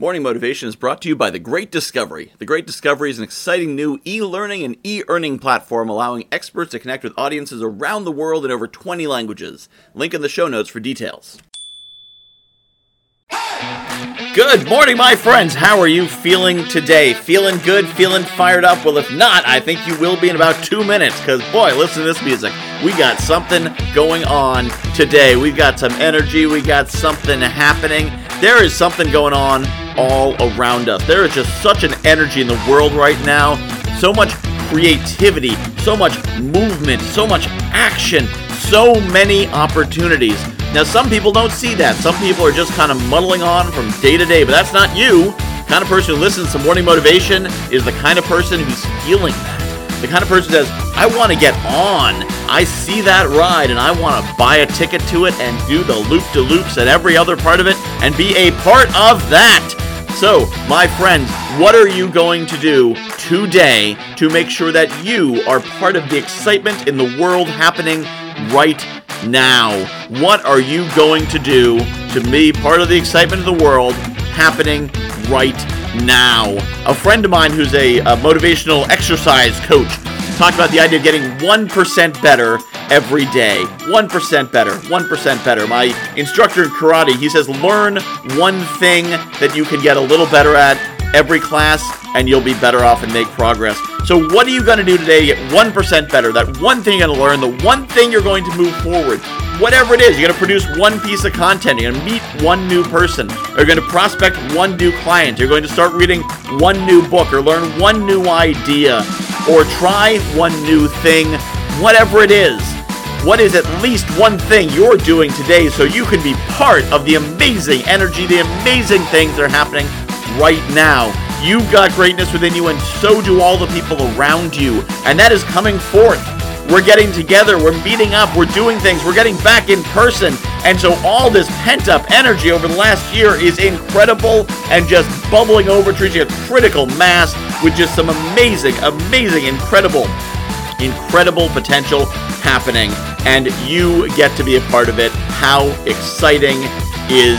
Morning Motivation is brought to you by The Great Discovery. The Great Discovery is an exciting new e learning and e earning platform allowing experts to connect with audiences around the world in over 20 languages. Link in the show notes for details. Good morning, my friends. How are you feeling today? Feeling good? Feeling fired up? Well, if not, I think you will be in about two minutes because, boy, listen to this music. We got something going on today. We've got some energy. We got something happening. There is something going on all around us. There is just such an energy in the world right now. So much creativity, so much movement, so much action, so many opportunities. Now, some people don't see that. Some people are just kind of muddling on from day to day, but that's not you. The kind of person who listens to morning motivation is the kind of person who's feeling that. The kind of person says, I want to get on. I see that ride and I want to buy a ticket to it and do the loop de loops and every other part of it and be a part of that. So, my friends, what are you going to do today to make sure that you are part of the excitement in the world happening right now? What are you going to do to be part of the excitement of the world happening right now? A friend of mine who's a, a motivational exercise coach talked about the idea of getting 1% better every day. 1% better, 1% better. My instructor in karate, he says learn one thing that you can get a little better at every class and you'll be better off and make progress. So what are you going to do today to get 1% better? That one thing you're going to learn, the one thing you're going to move forward. Whatever it is, you're going to produce one piece of content. You're going to meet one new person. You're going to prospect one new client. You're going to start reading one new book or learn one new idea or try one new thing. Whatever it is, what is at least one thing you're doing today so you can be part of the amazing energy, the amazing things that are happening right now. You've got greatness within you, and so do all the people around you. And that is coming forth. We're getting together, we're meeting up, we're doing things, we're getting back in person. And so all this pent up energy over the last year is incredible and just bubbling over to a critical mass with just some amazing, amazing, incredible incredible potential happening, and you get to be a part of it. How exciting is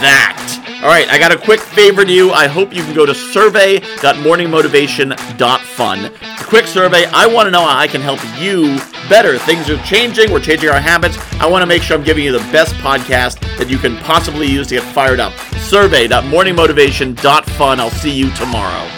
that? All right, I got a quick favor to you. I hope you can go to survey.morningmotivation.fun. Quick survey. I want to know how I can help you better. Things are changing. We're changing our habits. I want to make sure I'm giving you the best podcast that you can possibly use to get fired up. Survey.morningmotivation.fun. I'll see you tomorrow.